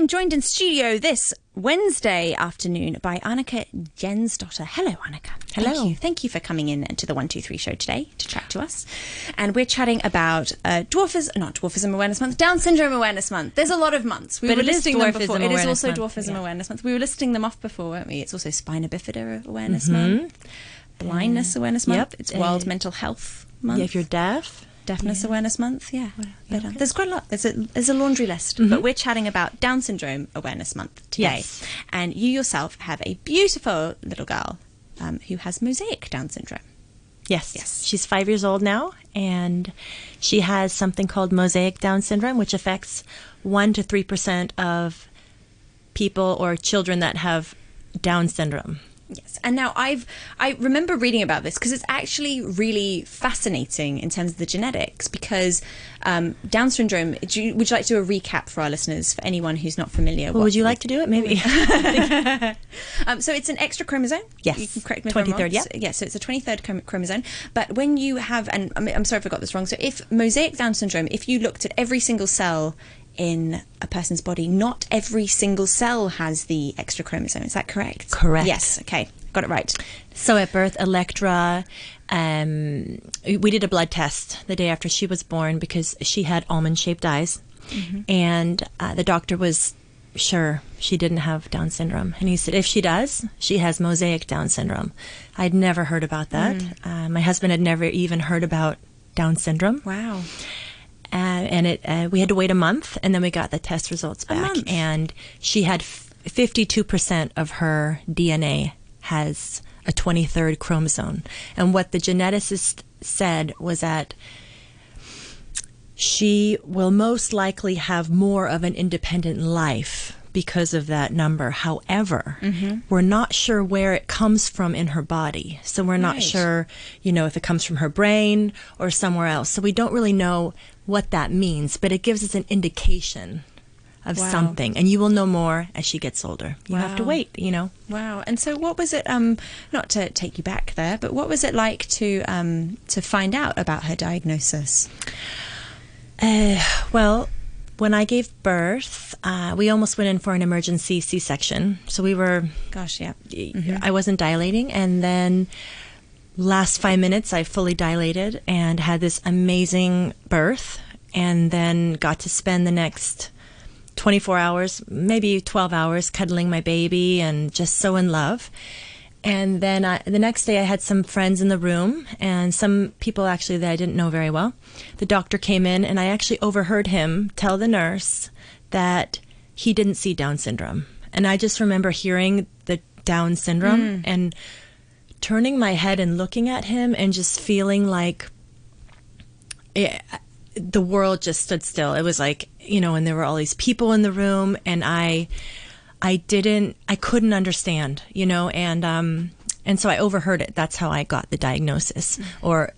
am joined in studio this Wednesday afternoon by Anika Jensdotter. Hello, Anika. Hello. Thank you. Thank you for coming in to the 123 show today to chat to us. And we're chatting about uh, Dwarfism, not Dwarfism Awareness Month, Down Syndrome Awareness Month. There's a lot of months. We But were listing them before. It is also Month, Dwarfism yeah. Awareness Month. We were listing them off before, weren't we? It's also Spina Bifida Awareness Mm-hmm. Month, Blindness Awareness Month. Yep. It's Uh, World Mental Health Month. Yeah, if you're deaf. Deafness Awareness Month, yeah. Uh, okay. There's quite a lot. There's a, there's a laundry list. But we're chatting about Down Syndrome Awareness Month today. Yes. And you yourself have a beautiful little girl um, who has mosaic Down syndrome. Yes. Yes. She's five years old now, and she has something called mosaic Down syndrome, which affects 1% to 3% of people or children that have Down syndrome. Yes. And now I've I remember reading about this because it's actually really fascinating in terms of the genetics because um, Down syndrome. Do you, would you like to do a recap for our listeners for anyone who's not familiar? Well, would you like to do it? Maybe. Um, so it's an extra chromosome. Yes. You can correct me if 23rd, wrong. yeah. So, yeah. So it's a 23rd chromosome. But when you have, and I mean, I'm sorry if I got this wrong. So if mosaic Down syndrome, if you looked at every single cell in a person's body, not every single cell has the extra chromosome. Is that correct? Correct. Yes. Okay. Got it right. So at birth, Electra, um, we did a blood test the day after she was born because she had almond shaped eyes. And uh, the doctor was sure she didn't have Down syndrome. And he said, if she does, she has mosaic Down syndrome. I'd never heard about that. Uh, my husband had never even heard about Down syndrome. Wow. Uh, and it uh, we had to wait a month, and then we got the test results back, and she had fifty-two percent of her DNA has a twenty-third chromosome, and what the geneticist said was that she will most likely have more of an independent life because of that number. However, we're not sure where it comes from in her body. So we're not Right. sure, you know, if it comes from her brain or somewhere else. So we don't really know what that means, but it gives us an indication of Wow. something. And you will know more as she gets older. You have to wait, you know. Wow. And so, what was it? Um, not to take you back there, but what was it like to um to find out about her diagnosis? Uh, well, when I gave birth, uh, we almost went in for an emergency C section. So we were Gosh, yeah. I wasn't dilating, and then last five minutes I fully dilated and had this amazing birth, and then got to spend the next 24 hours, maybe 12 hours, cuddling my baby and just so in love. And then I, the next day, I had some friends in the room and some people actually that I didn't know very well. The doctor came in, and I actually overheard him tell the nurse that he didn't see Down syndrome. And I just remember hearing the Down syndrome mm. and turning my head and looking at him and just feeling like it, the world just stood still. It was like, you know, and there were all these people in the room and I I didn't I couldn't understand, you know, and um and so I overheard it. That's how I got the diagnosis or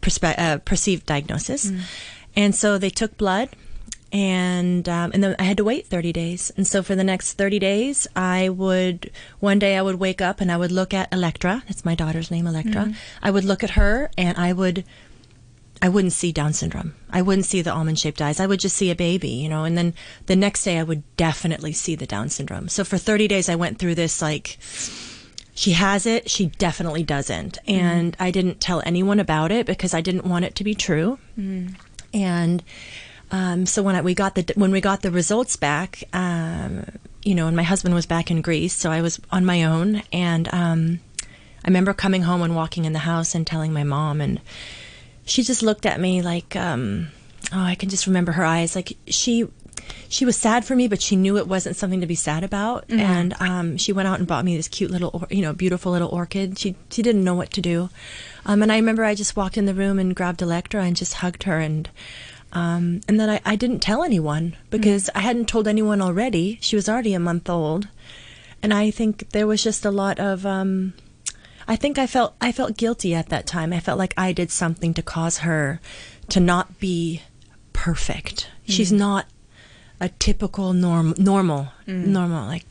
perspe- uh, perceived diagnosis. And so they took blood and um, and then I had to wait 30 days. And so for the next 30 days, I would one day I would wake up and I would look at Electra. That's my daughter's name, Electra. Mm-hmm. I would look at her and I would I wouldn't see Down syndrome. I wouldn't see the almond shaped eyes. I would just see a baby, you know. And then the next day, I would definitely see the Down syndrome. So for 30 days, I went through this like, she has it, she definitely doesn't. Mm-hmm. And I didn't tell anyone about it because I didn't want it to be true. Mm-hmm. And um, so when I, we got the when we got the results back, um, you know, and my husband was back in Greece, so I was on my own. And um, I remember coming home and walking in the house and telling my mom, and she just looked at me like, um, oh, I can just remember her eyes. Like she, she was sad for me, but she knew it wasn't something to be sad about. And um, she went out and bought me this cute little, or, you know, beautiful little orchid. She she didn't know what to do. Um, and I remember I just walked in the room and grabbed Electra and just hugged her and. Um, and then I, I didn't tell anyone because I hadn't told anyone already. She was already a month old, and I think there was just a lot of um, I think I felt I felt guilty at that time. I felt like I did something to cause her to not be perfect. She's not a typical norm normal normal like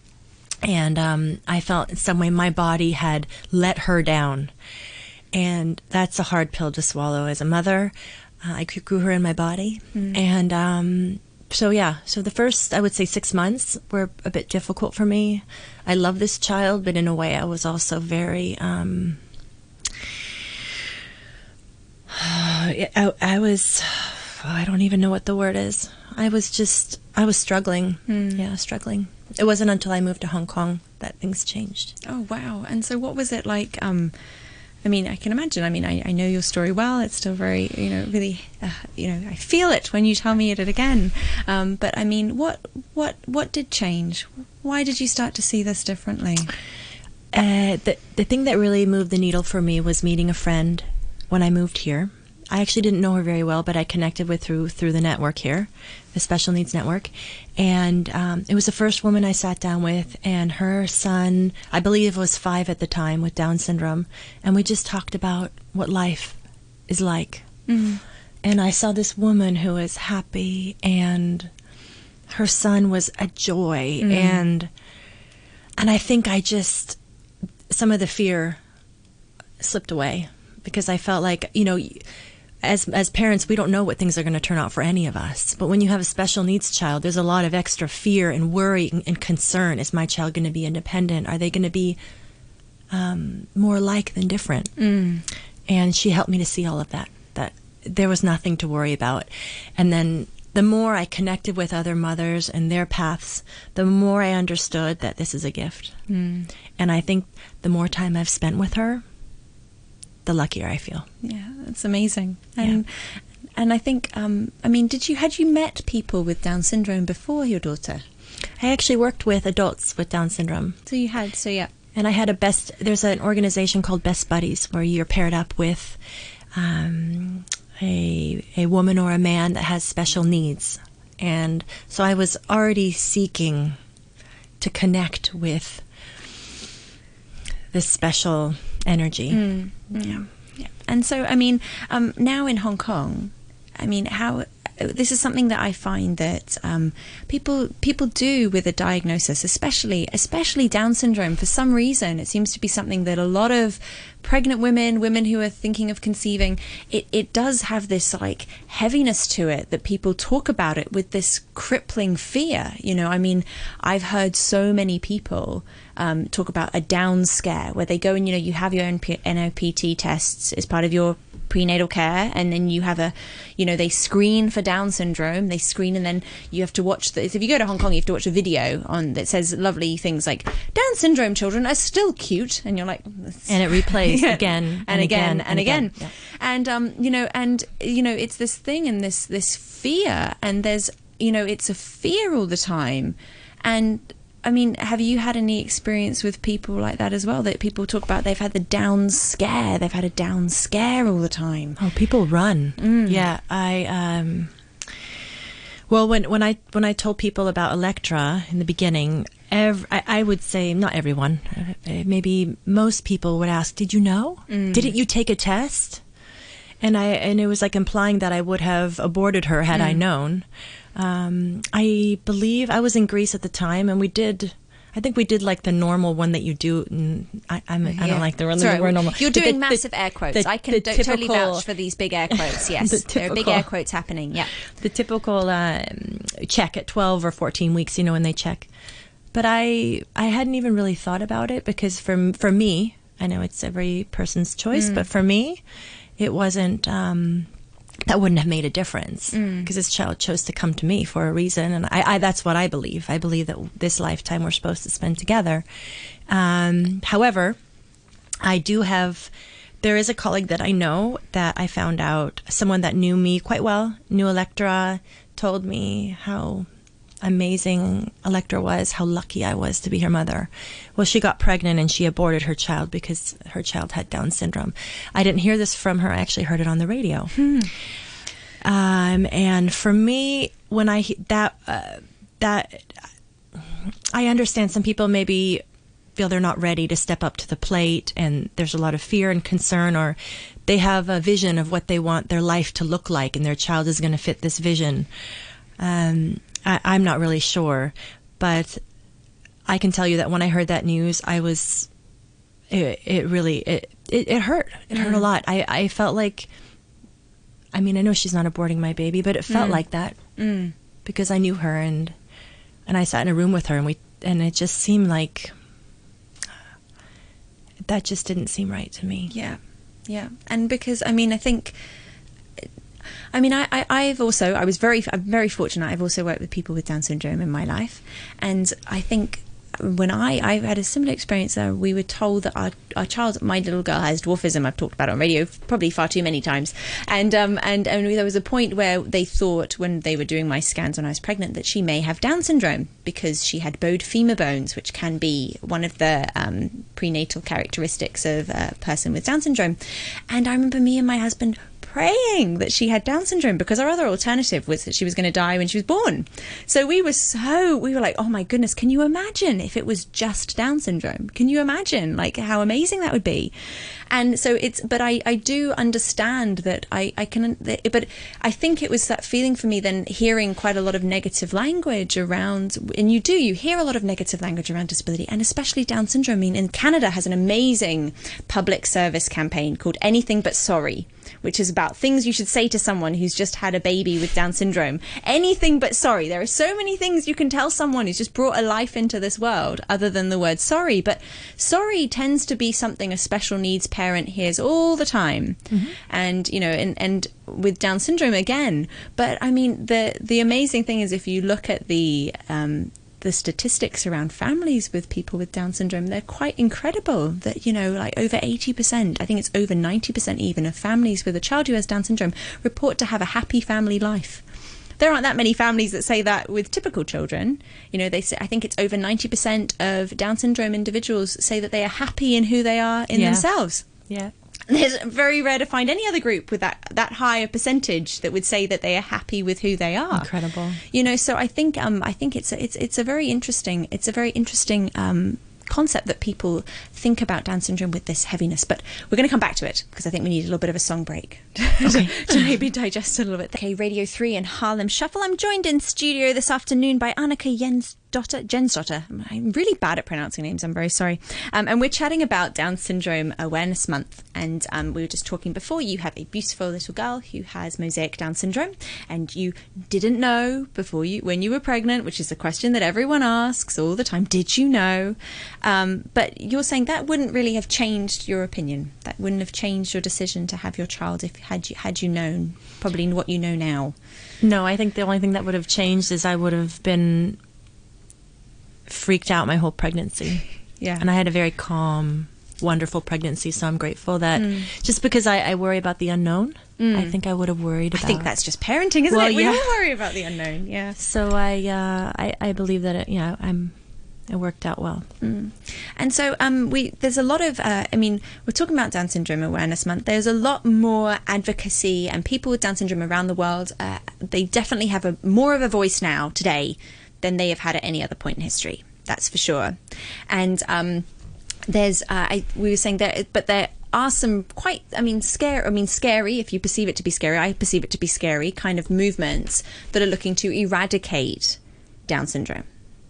and um, I felt in some way my body had let her down. And that's a hard pill to swallow as a mother. Uh, I grew her in my body, and um, so yeah, so the first I would say six months were a bit difficult for me. I love this child, but in a way I was also very. Um, I, I was, I don't even know what the word is. I was just, I was struggling. Yeah, struggling. It wasn't until I moved to Hong Kong that things changed. Oh wow! And so, what was it like? Um, I mean, I can imagine. I mean, I, I know your story well. It's still very, you know, really, uh, you know, I feel it when you tell me it again. Um, but I mean, what, what, what did change? Why did you start to see this differently? Uh, the the thing that really moved the needle for me was meeting a friend when I moved here. I actually didn't know her very well, but I connected with through through the network here, the Special Needs Network, and um, it was the first woman I sat down with, and her son, I believe, was five at the time with Down syndrome, and we just talked about what life is like, and I saw this woman who was happy, and her son was a joy, and and I think I just some of the fear slipped away because I felt like you know as as parents we don't know what things are going to turn out for any of us. But when you have a special needs child there's a lot of extra fear and worry and, and concern. Is my child going to be independent? Are they going to be um, more like than different? And she helped me to see all of that that there was nothing to worry about. And then the more i connected with other mothers and their paths the more i understood that this is a gift. And i think the more time i've spent with her the luckier i feel Yeah, that's amazing. And and I think, um, I mean, did you had you met people with Down syndrome before your daughter? i actually worked with adults with down syndrome So you had. So yeah. and I had a best. There's an organization called Best Buddies where you're paired up with um, a a woman or a man that has special needs, and so I was already seeking to connect with this special energy. Yeah. Yeah. And so, I mean, um, now in Hong Kong, I mean, how this is something that I find that um, people people do with a diagnosis, especially especially Down syndrome. For some reason, it seems to be something that a lot of pregnant women, women who are thinking of conceiving, it, it does have this like heaviness to it that people talk about it with this crippling fear. You know, I mean, I've heard so many people um, talk about a down scare where they go and you know you have your NP- NOPT tests as part of your prenatal care and then you have a you know they screen for down syndrome they screen and then you have to watch the if you go to hong kong you have to watch a video on that says lovely things like down syndrome children are still cute and you're like And it replays Yeah. again and, again, and again, Yeah. and um, you know, and you know, it's this thing and this this fear, and there's you know, it's a fear all the time, and I mean, have you had any experience with people like that as well? That people talk about they've had the down scare, they've had a down scare all the time. Oh, people run. Mm. Yeah, I. Um, well, when when I when I told people about Electra in the beginning, ev- I, I would say not everyone, uh, maybe most people would ask, "Did you know? Mm. Didn't you take a test?" And I and it was like implying that I would have aborted her had Mm. I known. Um, I believe I was in Greece at the time, and we did. I think we did like the normal one that you do. mm, I, I'm, I Yeah. don't like the, the Sorry, word normal. You're the- doing the- massive air quotes. the- I can the do- totally vouch for these big air quotes. Yes, The there are big air quotes happening. Yeah. the typical um, check at 12 or 14 weeks, you know, when they check. But I I hadn't even really thought about it because for for me, I know it's every person's choice, but for me, it wasn't um, that wouldn't have made a difference because this child chose to come to me for a reason, and I, I that's what I believe. I believe that this lifetime we're supposed to spend together. Um, however, I do have. There is a colleague that I know that I found out, someone that knew me quite well, knew Electra, told me how amazing Electra was, how lucky I was to be her mother. Well, she got pregnant and she aborted her child because her child had Down syndrome. I didn't hear this from her, I actually heard it on the radio. Um, and for me, when I that uh, that I understand some people maybe feel they're not ready to step up to the plate and there's a lot of fear and concern or they have a vision of what they want their life to look like and their child is going to fit this vision. Um, I, I'm not really sure, but I can tell you that when I heard that news, I was, it, it really, it, it, it hurt. It hurt a mm-hmm. lot. I, I felt like, I mean, I know she's not aborting my baby, but it felt mm. like that mm. because I knew her and and I sat in a room with her and we and it just seemed like that just didn't seem right to me. Yeah, yeah, and because I mean, I think. I mean, I, I, have also, I was very, I'm very fortunate. I've also worked with people with Down syndrome in my life. And I think when I, I had a similar experience there, we were told that our, our child, my little girl has dwarfism. I've talked about it on radio probably far too many times. And, um, and, and there was a point where they thought when they were doing my scans when I was pregnant that she may have Down syndrome because she had bowed femur bones, which can be one of the um, prenatal characteristics of a person with Down syndrome. And I remember me and my husband praying that she had Down syndrome because our other alternative was that she was going to die when she was born. So we were so, we were like, oh my goodness, can you imagine if it was just Down syndrome? Can you imagine like how amazing that would be? And so it's, but I, I do understand that I, I can, but I think it was that feeling for me then hearing quite a lot of negative language around, and you do, you hear a lot of negative language around disability and especially Down syndrome. I mean, in Canada has an amazing public service campaign called Anything But Sorry which is about things you should say to someone who's just had a baby with Down syndrome. Anything but sorry. There are so many things you can tell someone who's just brought a life into this world other than the word sorry. But sorry tends to be something a special needs parent hears all the time. Mm-hmm. And, you know, and, and with Down syndrome again. But I mean, the, the amazing thing is if you look at the, um, the statistics around families with people with Down syndrome, they're quite incredible. That, you know, like over 80%, I think it's over 90% even, of families with a child who has Down syndrome report to have a happy family life. There aren't that many families that say that with typical children. You know, they say, I think it's over 90% of Down syndrome individuals say that they are happy in who they are in yeah. themselves. Yeah. There's very rare to find any other group with that that high a percentage that would say that they are happy with who they are. Incredible. You know, so I think um, I think it's a, it's it's a very interesting it's a very interesting um, concept that people think about Down syndrome with this heaviness. But we're going to come back to it because I think we need a little bit of a song break okay. to, maybe digest a little bit. Okay, Radio 3 and Harlem Shuffle. I'm joined in studio this afternoon by Anika Jens Dotter, Jensdotter. I'm really bad at pronouncing names. I'm very sorry. Um, and we're chatting about Down Syndrome Awareness Month. And um, we were just talking before. You have a beautiful little girl who has mosaic Down syndrome, and you didn't know before you when you were pregnant, which is a question that everyone asks all the time. Did you know? Um, but you're saying that wouldn't really have changed your opinion. That wouldn't have changed your decision to have your child if had you had you known probably what you know now. No, I think the only thing that would have changed is I would have been freaked out my whole pregnancy. Yeah. And I had a very calm, wonderful pregnancy. So I'm grateful that mm. just because I, I, worry about the unknown, mm. I think I would have worried about. I think that's just parenting, isn't well, it? We yeah. all worry about the unknown. Yeah. So I, uh, I, I believe that it, you know, I'm it worked out well. Mm. And so, um, we there's a lot of. Uh, I mean, we're talking about Down Syndrome Awareness Month. There's a lot more advocacy, and people with Down syndrome around the world. Uh, they definitely have a more of a voice now today than they have had at any other point in history. That's for sure. And um, there's, uh, I, we were saying that, but there are some quite, I mean, scare. I mean, scary. If you perceive it to be scary, I perceive it to be scary. Kind of movements that are looking to eradicate Down syndrome.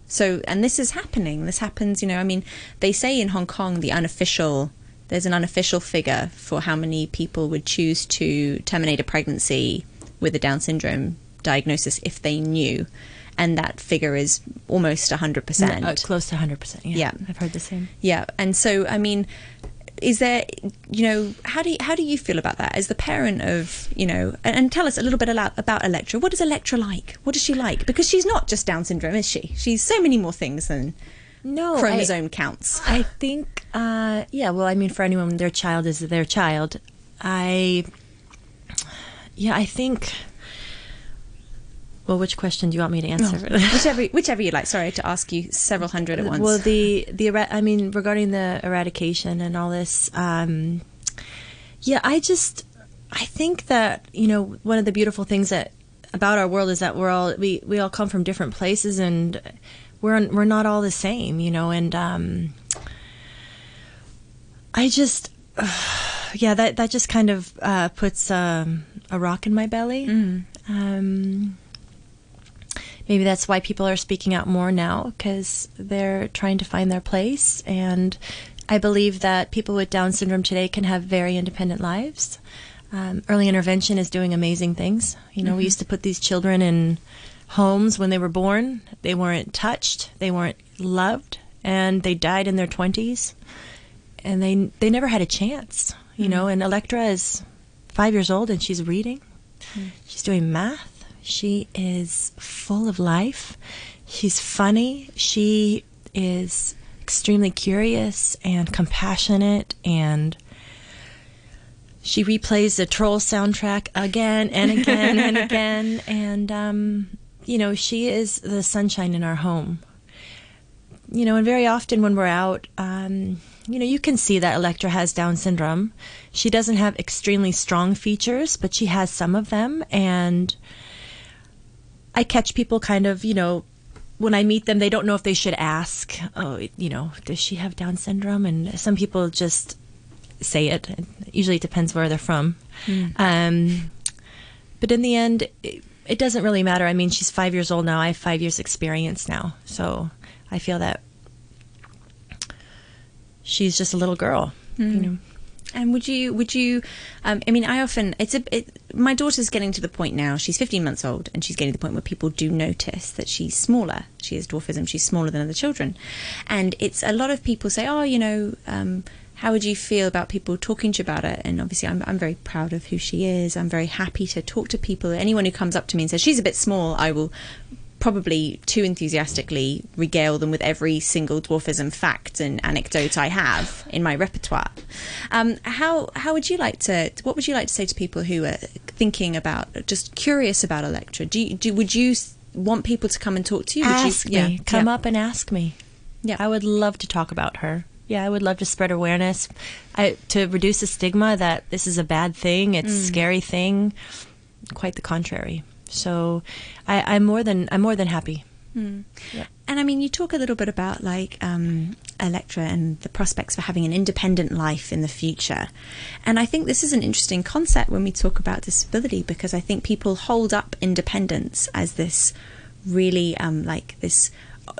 So, and this is happening. This happens. You know, I mean, they say in Hong Kong the unofficial there's an unofficial figure for how many people would choose to terminate a pregnancy with a Down syndrome diagnosis if they knew and that figure is almost 100%. No, uh, close to 100%. Yeah, yeah. I've heard the same. Yeah. And so, I mean, is there you know how do you, how do you feel about that as the parent of you know and, and, tell us a little bit about, about Electra what is Electra like what is she like because she's not just Down syndrome is she she's so many more things than no chromosome I, counts I think uh, yeah well I mean for anyone their child is their child I yeah I think well, which question do you want me to answer? Oh, whichever, whichever you like. Sorry to ask you several hundred at once. Well, the the I mean, regarding the eradication and all this, um, yeah, I just I think that you know one of the beautiful things that about our world is that we're all we we all come from different places and we're we're not all the same, you know, and um, I just. Uh, yeah, that that just kind of uh, puts um, a rock in my belly. Mm. Um, maybe that's why people are speaking out more now because they're trying to find their place. And I believe that people with Down syndrome today can have very independent lives. Um, early intervention is doing amazing things. You know, mm-hmm. we used to put these children in homes when they were born. They weren't touched, they weren't loved, and they died in their 20s. And they they never had a chance, you mm. know. And Electra is five years old and she's reading. Mm. She's doing math. She is full of life. She's funny. She is extremely curious and compassionate and she replays the troll soundtrack again and again and again and um, you know she is the sunshine in our home you know and very often when we're out um, you know you can see that electra has down syndrome she doesn't have extremely strong features but she has some of them and i catch people kind of you know when I meet them, they don't know if they should ask, oh, you know, does she have Down syndrome? And some people just say it. it usually it depends where they're from. Mm. Um, but in the end, it, it, doesn't really matter. I mean, she's five years old now. I have five years experience now. So I feel that she's just a little girl, mm. you know. And would you, would you, um, I mean, I often, it's a, it, my daughter's getting to the point now, she's 15 months old, and she's getting to the point where people do notice that she's smaller. She has dwarfism, she's smaller than other children. And it's a lot of people say, oh, you know, um, how would you feel about people talking to you about it? And obviously, I'm, I'm very proud of who she is. I'm very happy to talk to people. Anyone who comes up to me and says she's a bit small, I will probably too enthusiastically regale them with every single dwarfism fact and anecdote I have in my repertoire. Um, how how would you like to? What would you like to say to people who are thinking about, just curious about Electra? Do you, do would you want people to come and talk to you? Ask you, me. Yeah, come yeah. up and ask me. Yeah, I would love to talk about her yeah, I would love to spread awareness I, to reduce the stigma that this is a bad thing, it's mm. a scary thing. Quite the contrary. So, I, am more than I'm more than happy. Mm. Yeah. And I mean, you talk a little bit about like um, Electra and the prospects for having an independent life in the future. And I think this is an interesting concept when we talk about disability because I think people hold up independence as this really um, like this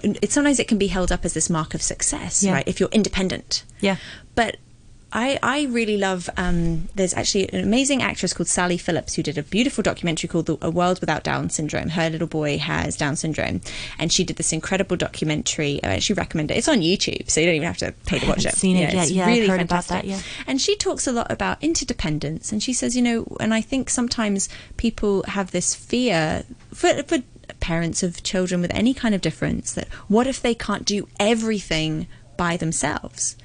it, sometimes it can be held up as this mark of success, yeah. right? If you're independent. Yeah. But I, I really love. Um, there's actually an amazing actress called Sally Phillips who did a beautiful documentary called the, "A World Without Down Syndrome." Her little boy has Down syndrome, and she did this incredible documentary. I actually recommend it. It's on YouTube, so you don't even have to pay to watch it. Seen it yeah, yet? Yeah, really I've heard fantastic. about that. Yeah, and she talks a lot about interdependence, and she says, you know, and I think sometimes people have this fear for for parents of children with any kind of difference that what if they can't do everything by themselves?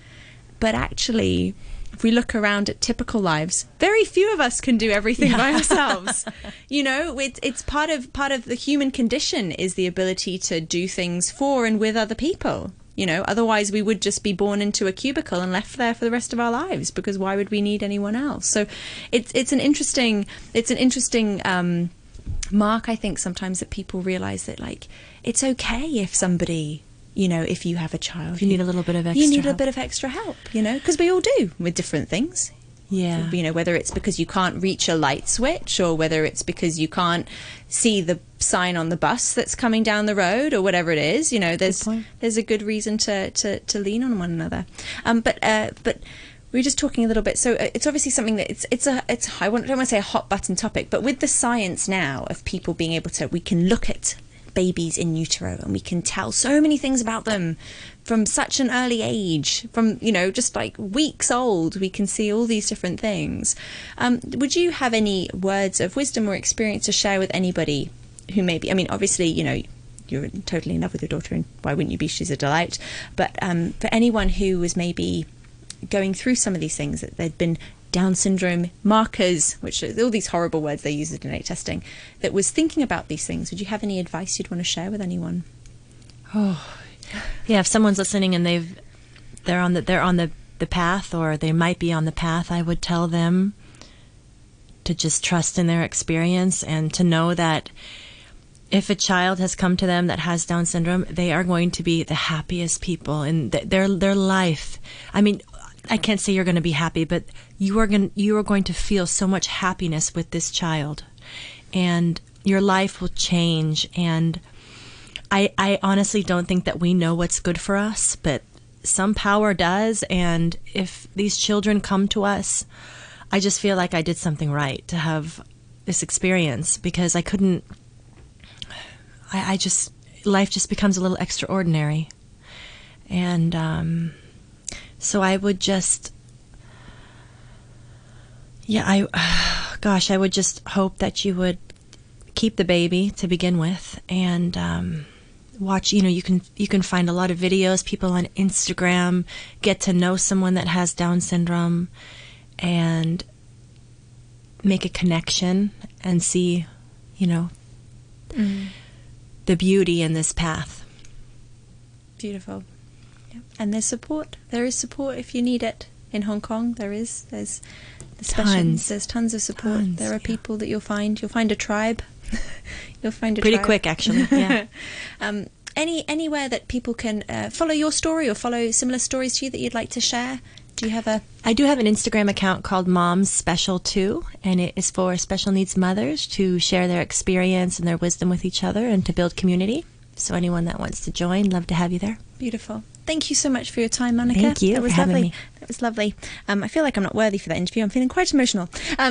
But actually, if we look around at typical lives, very few of us can do everything yeah. by ourselves. you know, it's it's part of part of the human condition is the ability to do things for and with other people. You know, otherwise we would just be born into a cubicle and left there for the rest of our lives because why would we need anyone else? So it's it's an interesting it's an interesting um, mark, I think, sometimes that people realize that, like, it's okay if somebody, you know, if you have a child, you need a little bit of extra you need a bit of extra help, you know, because we all do with different things. Yeah. You know, whether it's because you can't reach a light switch or whether it's because you can't see the sign on the bus that's coming down the road or whatever it is, you know, there's there's a good reason to, to, to lean on one another. Um, but uh, but we were just talking a little bit. So uh, it's obviously something that it's it's a it's I don't want to say a hot button topic, but with the science now of people being able to, we can look at babies in utero and we can tell so many things about them from such an early age from you know just like weeks old we can see all these different things. Um, would you have any words of wisdom or experience to share with anybody who maybe i mean obviously you know you're totally in love with your daughter and why wouldn't you be? She's a delight. But um, for anyone who was maybe going through some of these things that they'd been down syndrome markers, which are all these horrible words they use in DNA testing, that was thinking about these things. Would you have any advice you'd want to share with anyone? Oh, yeah. If someone's listening and they've they're on the they're on the the path, or they might be on the path, I would tell them to just trust in their experience and to know that if a child has come to them that has Down syndrome, they are going to be the happiest people in their their life. I mean, I can't say you're going to be happy, but you are going you are going to feel so much happiness with this child, and your life will change. And I I honestly don't think that we know what's good for us, but some power does. And if these children come to us, I just feel like I did something right to have this experience because I couldn't. I, I just life just becomes a little extraordinary, and um, so I would just, yeah, I, gosh, I would just hope that you would keep the baby to begin with, and um, watch. You know, you can you can find a lot of videos. People on Instagram get to know someone that has Down syndrome, and make a connection and see, you know, Mm. the beauty in this path. Beautiful. Yep. And there's support. There is support if you need it. In Hong Kong, there is. There's the Tons. There's tons of support. Tons, there are yeah. people that you'll find. You'll find a tribe. you'll find a Pretty tribe. quick, actually. Yeah. um, any anywhere that people can uh, follow your story or follow similar stories to you that you'd like to share? Do you have a I do have an Instagram account called Moms Special 2, and it is for special needs mothers to share their experience and their wisdom with each other and to build community. So anyone that wants to join, love to have you there. Beautiful. Thank you so much for your time, Monica. Thank you That was lovely. me. That was lovely. Um, I feel like I'm not worthy for that interview. I'm feeling quite emotional. Um,